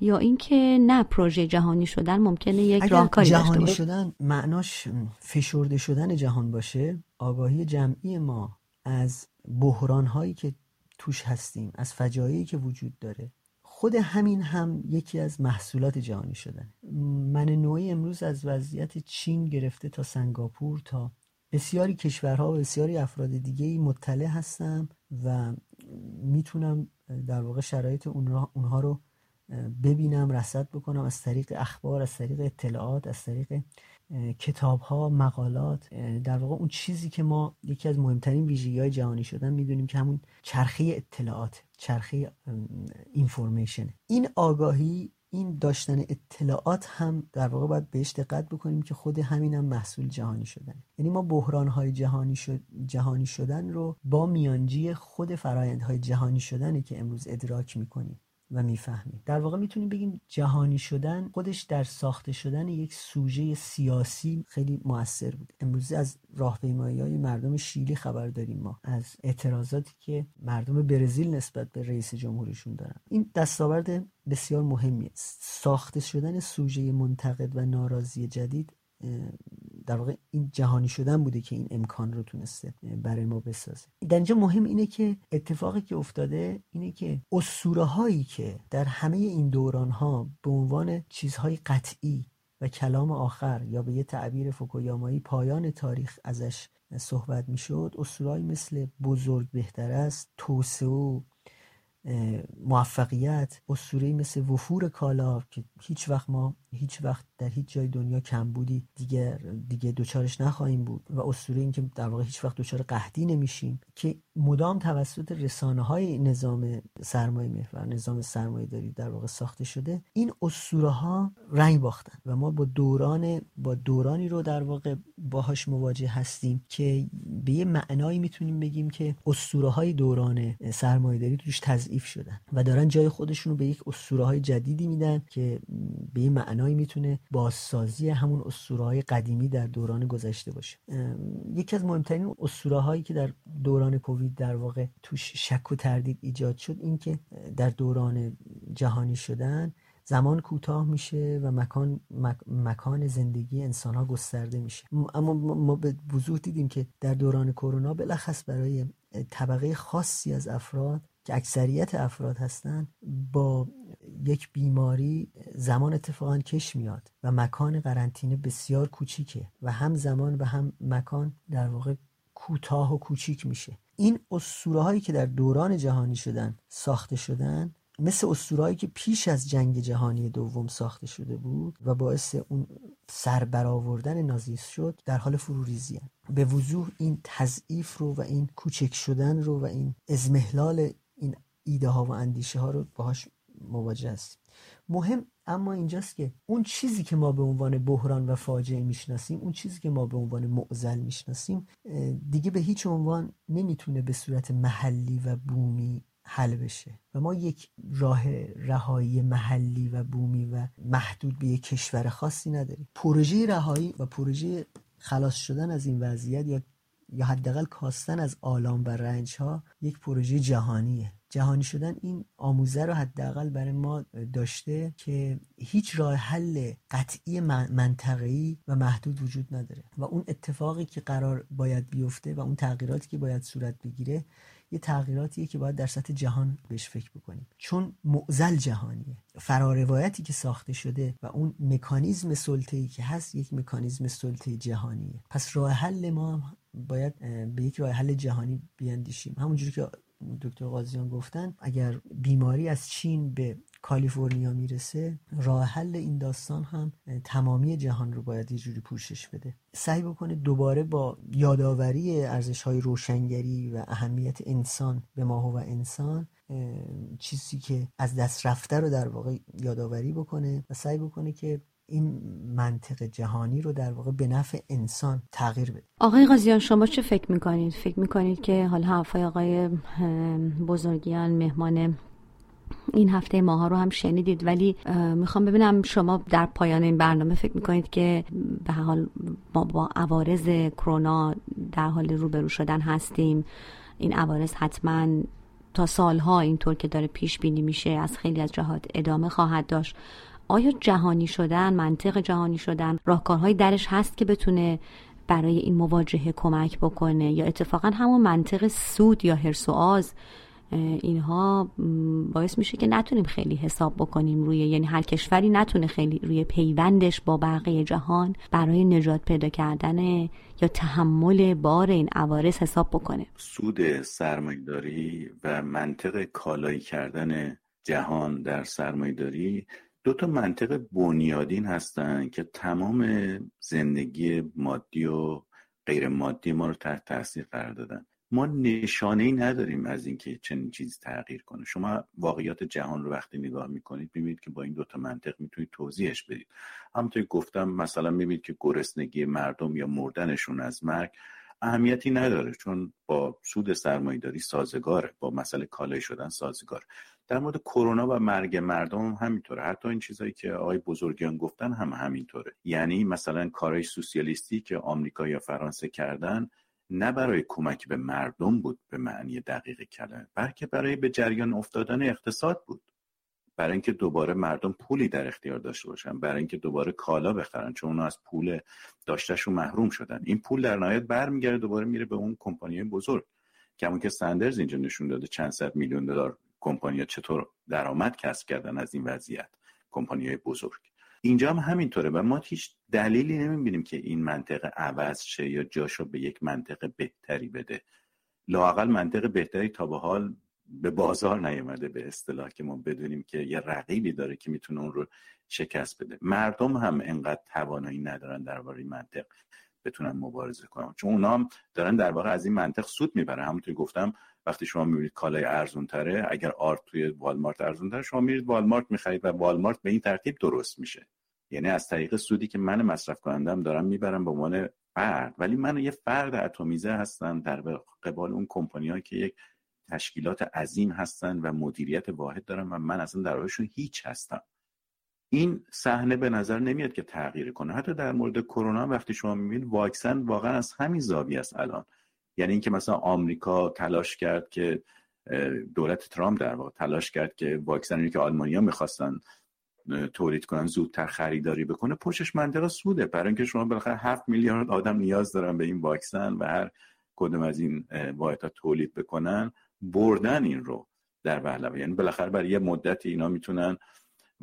یا اینکه نه پروژه جهانی شدن ممکنه یک راهکاری جهانی شدن معناش فشرده شدن جهان باشه آگاهی جمعی ما از بحران هایی که توش هستیم از فجایعی که وجود داره خود همین هم یکی از محصولات جهانی شدن من نوعی امروز از وضعیت چین گرفته تا سنگاپور تا بسیاری کشورها و بسیاری افراد دیگه مطلع هستم و می‌تونم در واقع شرایط اونها رو ببینم رصد بکنم از طریق اخبار از طریق اطلاعات از طریق کتاب ها مقالات. در واقع اون چیزی که ما یکی از مهمترین ویژگی های جهانی شدن می‌دونیم که همون چرخه اطلاعات چرخه اینفورمیشن این آگاهی این داشتن اطلاعات هم در واقع باید بهش دقت بکنیم که خود همین هم محصول جهانی شدن. یعنی ما بحران های جهانی, شد، جهانی شدن رو با میانجی خود فرایندهای جهانی شدنه که امروز ادراک می‌کنیم. و می‌فهمیم. در واقع می‌تونیم بگیم جهانی شدن خودش در ساخته شدن یک سوژه سیاسی خیلی موثر بود امروز از راهپیمایی های مردم شیلی خبر داریم ما. از اعتراضاتی که مردم برزیل نسبت به رئیس جمهورشون دارن. این دستاورد بسیار مهمی است ساخته شدن سوژه منتقد و ناراضی جدید در واقع این جهانی شدن بوده که این امکان رو تونسته برای ما بسازه. در اینجا مهم اینه که اتفاقی که افتاده اینه که اسطوره هایی که در همه این دوران ها به عنوان چیزهای قطعی و کلام آخر یا به یه تعبیر فوکویامایی پایان تاریخ ازش صحبت می‌شد اسطورهایی مثل بزرگ بهتر است توسعه موفقیت اسطوره مثل وفور کالا که هیچ وقت ما هیچ وقت در هیچ جای دنیا کم بودی دیگه دیگه دوچارش نخواهیم بود و اسطوره این که در واقع هیچ وقت دوچار قحطی نمیشیم که مدام توسط رسانه های نظام سرمایه محور نظام سرمایه داری در واقع ساخته شده این اسطوره ها رنگ باختن و ما با دوران با دورانی رو در واقع باهاش مواجه هستیم که به یه معنایی می‌تونیم بگیم که اسطوره های دوران سرمایه داری توش تضعیف شدن و دارن جای خودشون رو به یک اسطوره های جدیدی میدن که به یه معنایی می‌تونه بازسازی همون اسطوره های قدیمی در دوران گذشته باشه. یکی از مهمترین اسطوره هایی که در دوران کووید در واقع توش شک و تردید ایجاد شد این که در دوران جهانی شدن زمان کوتاه میشه و مکان مکان زندگی انسان ها گسترده میشه. اما ما به وضوح دیدیم که در دوران کرونا بلخص برای طبقه خاصی از افراد که اکثریت افراد هستند با یک بیماری زمان اتفاقا کش میاد و مکان قرنطینه بسیار کوچیکه و هم زمان و هم مکان در واقع کوتاه و کوچیک میشه. این اسطوره هایی که در دوران جهانی شدن ساخته شدن مثل اسطورهایی که پیش از جنگ جهانی دوم ساخته شده بود و باعث اون سربرآوردن نازیست شد در حال فروریزی به وضوح این تضعیف رو و این کوچک شدن رو و این ازمهلال این ایده ها و اندیشه ها رو باهاش مواجه است مهم اما اینجاست که اون چیزی که ما به عنوان بحران و فاجعه می‌شناسیم اون چیزی که ما به عنوان معزل می‌شناسیم دیگه به هیچ عنوان نمی‌تونه به صورت محلی و بومی حل بشه. و ما یک راه رهایی محلی و بومی و محدود به یک کشور خاصی نداریم. پروژه رهایی و پروژه خلاص شدن از این وضعیت یا یا حداقل کاستن از آلام و رنج ها یک پروژه جهانیه. جهانی شدن این آموزه رو حداقل برای ما داشته که هیچ راه حل قطعی منطقه‌ای و محدود وجود نداره و اون اتفاقی که قرار باید بیفته و اون تغییراتی که باید صورت بگیره یه تغییراتیه که باید در سطح جهان بهش فکر بکنیم. چون معزل جهانیه. فراروایتی که ساخته شده و اون مکانیزم سلطه‌ای که هست یک مکانیزم سلطه جهانیه. پس راه حل ما باید به یک راه حل جهانی بیاندیشیم. همونجوری که دکتر قاضیان گفتن اگر بیماری از چین به کالیفرنیا می‌رسه راه حل این داستان هم تمامی جهان رو باید یه جوری پوشش بده. سعی بکنه دوباره با یادآوری ارزش های روشنگری و اهمیت انسان به ماهو و انسان چیزی که از دست رفته رو در واقع یادآوری بکنه و سعی بکنه که این منطق جهانی رو در واقع به نفع انسان تغییر بده. آقای قاضیان شما چه فکر می‌کنید؟ فکر می‌کنید که حالا حرفای آقای بزرگیان مهمان این هفته ماها رو هم شنیدید ولی می‌خوام ببینم شما در پایان این برنامه فکر می‌کنید که به حال ما با عوارض کرونا در حال روبرو شدن هستیم. این عوارض حتما تا سالها اینطور که داره پیش بینی میشه از خیلی از جهات ادامه خواهد داشت. آیا جهانی شدن منطق جهانی شدن راهکارهای درش هست که بتونه برای این مواجهه کمک بکنه؟ یا اتفاقا همون منطق سود یا هرس و آز اینها باعث میشه که نتونیم خیلی حساب بکنیم روی یعنی هر کشوری نتونه خیلی روی پیوندش با بقیه جهان برای نجات پیدا کردن یا تحمل بار این عوارض حساب بکنه؟ سود سرمایهداری و منطق کالایی کردن جهان در سرمایهداری دو تا منطق بنیادین هستن که تمام زندگی مادی و غیر مادی ما رو تحت تاثیر قرار دادن. ما نشانه ای نداریم از اینکه چنین چیزی تغییر کنه. شما واقعیات جهان رو وقتی نگاه می‌کنید می‌بینید که با این دوتا منطق می‌تونید توضیحش بدید. همونطور گفتم مثلا می‌بینید که گرسنگی مردم یا مردنشون از مرگ اهمیتی نداره چون با سود سرمایهداری سازگاره با مسئله کالای شدن سازگار در مورد کرونا و مرگ مردم هم همینطوره. حتی این چیزهایی که آقای بزرگیان گفتن هم همینطوره. یعنی مثلا کارهای سوسیالیستی که آمریکا یا فرانسه کردن نه برای کمک به مردم بود به معنی دقیق کلمه بلکه برای به جریان افتادن اقتصاد بود. برای اینکه دوباره مردم پولی در اختیار داشته باشن برای اینکه دوباره کالا بخرن چون اونا از پول داشتهشون محروم شدن. این پول در نهایت برمیگرده دوباره میره به اون کمپانی بزرگ. که که سندرز اینجا نشون داده چند صد میلیون دلار کمپانیا چطور درآمد کسب کردن از این وضعیت کمپانی بزرگ. اینجا هم همینطوره و ما هیچ دلیلی نمی‌بینیم که این منطقه عوض شه یا جاشو به یک منطقه بهتری بده. لاقل منطقه بهتری تا به حال به بازار نیامده به اصطلاح که ما بدونیم که یه رقیبی داره که می‌تونه اون رو شکست بده. مردم هم انقدر توانایی ندارن درباره منطق. بتونن مبارزه کنن چون اونا هم دارن در واقع از این منطق سود می‌برن. همونطور گفتم وقتی شما می‌بینید کالای ارزون تره اگر آرت توی والمارت ارزون تره شما میرید والمارت می‌خرید و والمارت به این ترتیب درست میشه. یعنی از طریق سودی که من مصرف کنندم دارم می‌برم به عنوان فرد. ولی من یه فرد اتمیزه هستم در قبال اون کمپانی که یک تشکیلات عظیم هستن و مدیریت واحد دارن و من اصلا در هیچ هستم. این صحنه به نظر نمیاد که تغییر کنه. حتی در مورد کرونا وقتی شما می‌بینید واکسن واقعا از همین زاویه است الان. یعنی اینکه مثلا آمریکا تلاش کرد که دولت ترامپ در واقع تلاش کرد که واکسنی که آلمانیا می‌خواستن تولید کنن زودتر خریداری بکنه پشتش منطقه سوده. برای اینکه شما بالاخره هفت میلیارد آدم نیاز دارن به این واکسن و هر کدوم از این واحدها تولید بکنن بردن این رو در پهلوی یعنی بالاخره برای یه مدتی اینا می‌تونن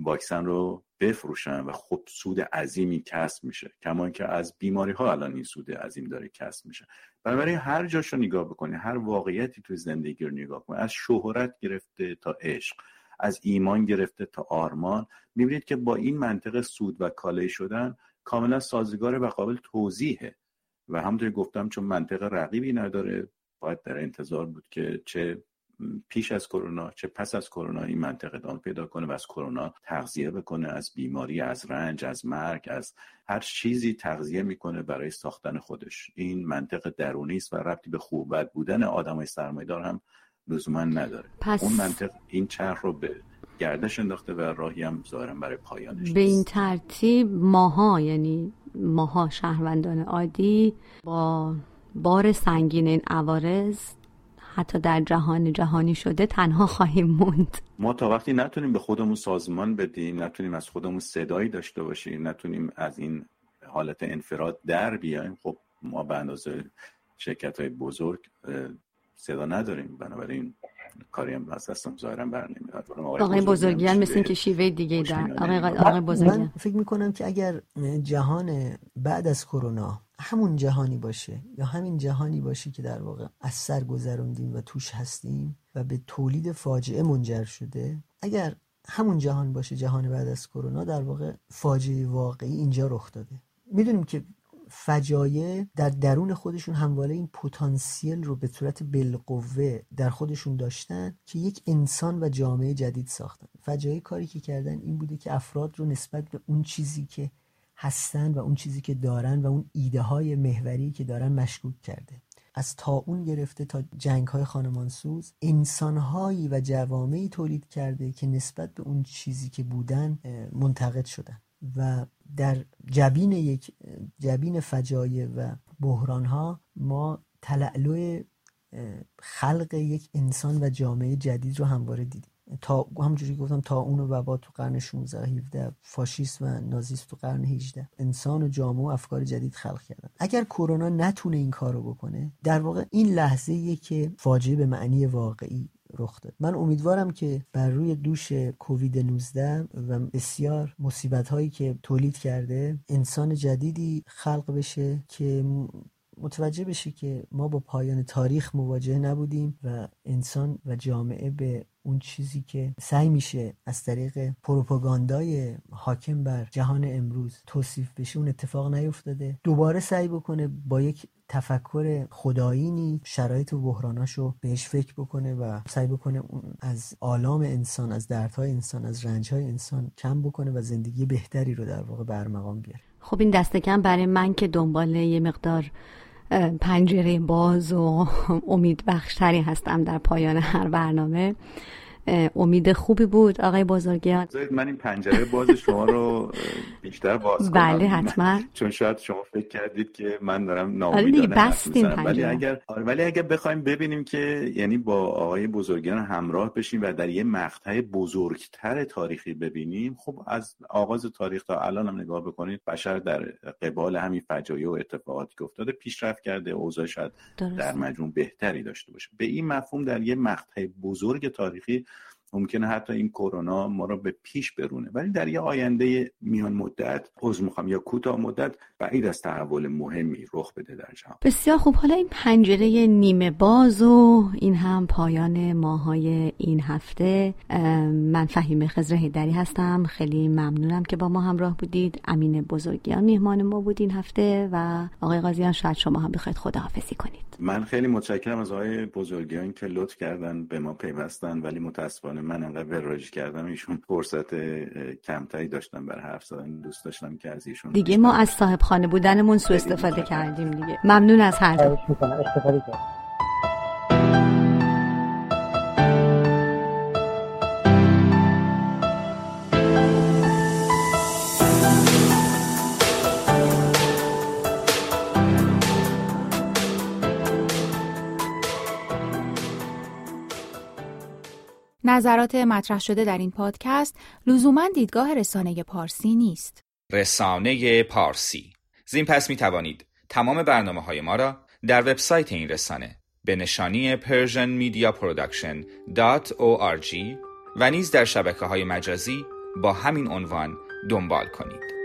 واکسن رو بفروشن و خب سود عظیمی کسب میشه. کما که از بیماری ها الان این سود عظیم داره کسب میشه. بنابراین هر جاشو نگاه بکنی هر واقعیتی توی زندگی رو نگاه کنی از شهرت گرفته تا عشق از ایمان گرفته تا آرمان می‌بینید که با این منطق سود و کالای شدن کاملا سازگار و قابل توضیحه. و همونطور گفتم چون منطق رقیبی نداره باید در انتظار بود که چه پیش از کرونا چه پس از کرونا این منطقه ادامه پیدا کنه و از کرونا تغذیه بکنه از بیماری از رنج از مرگ از هر چیزی تغذیه می‌کنه برای ساختن خودش. این منطق درونی است و ربطی به خوب بد بودن آدمای سرمایه‌دار هم لزوما نداره. پس... اون منطق این چرخ رو به گردش انداخته و راهی هم ظاهرا برای پایانش به این ترتیب ماها یعنی ماها شهروندان عادی با بار سنگین این عوارض حتی در جهان جهانی شده تنها خواهیم موند. ما تا وقتی نتونیم به خودمون سازمان بدیم نتونیم از خودمون صدایی داشته باشیم نتونیم از این حالت انفراد در بیایم خب ما به اندازه شرکت های بزرگ صدا نداریم. بنابراین کاری هم از دستم ظاهرا بر نمیاد. آقای بزرگیان مثل که شیوه دیگه در آقای, آقای بزرگیان. من فکر می‌کنم که اگر جهان بعد از کرونا همون جهانی باشه یا همین جهانی باشه که در واقع از سر گذروندیم و توش هستیم و به تولید فاجعه منجر شده اگر همون جهان باشه جهان بعد از کرونا در واقع فاجعه واقعی اینجا رخ داده. می‌دونیم که فجایع در درون خودشون همواره این پتانسیل رو به صورت بالقوه در خودشون داشتن که یک انسان و جامعه جدید ساختن. فجایع کاری که کردن این بوده که افراد رو نسبت به اون چیزی که هستن و اون چیزی که دارن و اون ایده های محوری که دارن مشکوک کرده. از تا اون گرفته تا جنگ های خانمانسوز انسانهایی و جوامعی تولید کرده که نسبت به اون چیزی که بودن منتقد شدن. و در جبین یک جبین فجایع و بحران ها ما تلعلو خلق یک انسان و جامعه جدید رو همواره دیدیم. تا همونجوری گفتم تا اون وبا تو قرن 16 17 فاشیست و نازیست تو قرن 18 انسان و جامعه و افکار جدید خلق کردن. اگر کرونا نتونه این کارو بکنه در واقع این لحظه که فاجعه به معنی واقعی رخ داد من امیدوارم که بر روی دوش کووید 19 و بسیار مصیبت هایی که تولید کرده انسان جدیدی خلق بشه که متوجه بشه که ما با پایان تاریخ مواجه نبودیم و انسان و جامعه به اون چیزی که سعی میشه از طریق پروپاگاندای حاکم بر جهان امروز توصیف بشه اون اتفاق نیفتاده. دوباره سعی بکنه با یک تفکر خدایینی شرایط و بحراناشو بهش فکر بکنه و سعی بکنه از آلام انسان از دردهای انسان از رنجهای انسان کم بکنه و زندگی بهتری رو در واقع برمقام بیاره. خب این دست کم برای من که دنبال یه مقدار پنجره باز و *laughs* امید بخشتری هستم در پایان هر برنامه. امید خوبی بود آقای بزرگیان من این پنجره باز شما رو بیشتر باز کنم. بله حتما. *laughs* چون شاید شما فکر کردید که من دارم ناامیدانه ولی اگر آره ولی اگر بخوایم ببینیم که یعنی با آقای بزرگیان همراه بشیم و در یه مقطع بزرگتر تاریخی ببینیم خب از آغاز تاریخ تا الان هم نگاه بکنید بشر در قبال همین فجایع و اتفاقاتی که افتاده پیشرفت کرده اوضاع شاید در مجموع بهتری داشته باشه. به این مفهوم در یه مقطع بزرگ تاریخی ممکنه حتی این کرونا ما رو به پیش برونه. ولی در یه آینده میان مدت عذر می‌خوام یا کوتاه مدت بعید از تحول مهمی رخ بده در جهان. بسیار خوب. حالا این پنجره نیمه باز و این هم پایان ماهای این هفته. من فهیم خزر هیدری هستم. خیلی ممنونم که با ما همراه بودید. امین بزرگیان میهمان ما بود این هفته و آقای قاضیان شاید شما هم بخواید خداحافظی کنید. من خیلی متشکرم از آقای بزرگیان که لطف کردن به ما پیوستن ولی متاسفانه من انقدر وراج کردم ایشون فرصت کمتری داشتن برای حرف زدن. دوست داشتم که از ایشون دیگه ما از صاحب خانه بودنمون سو استفاده کردیم دیگه. ممنون از هر دو. استفاده نظرات مطرح شده در این پادکست لزوما دیدگاه رسانه پارسی نیست. رسانه پارسی زین پس می توانید تمام برنامه های ما را در وبسایت این رسانه به نشانی persianmediaproduction.org و نیز در شبکه های مجازی با همین عنوان دنبال کنید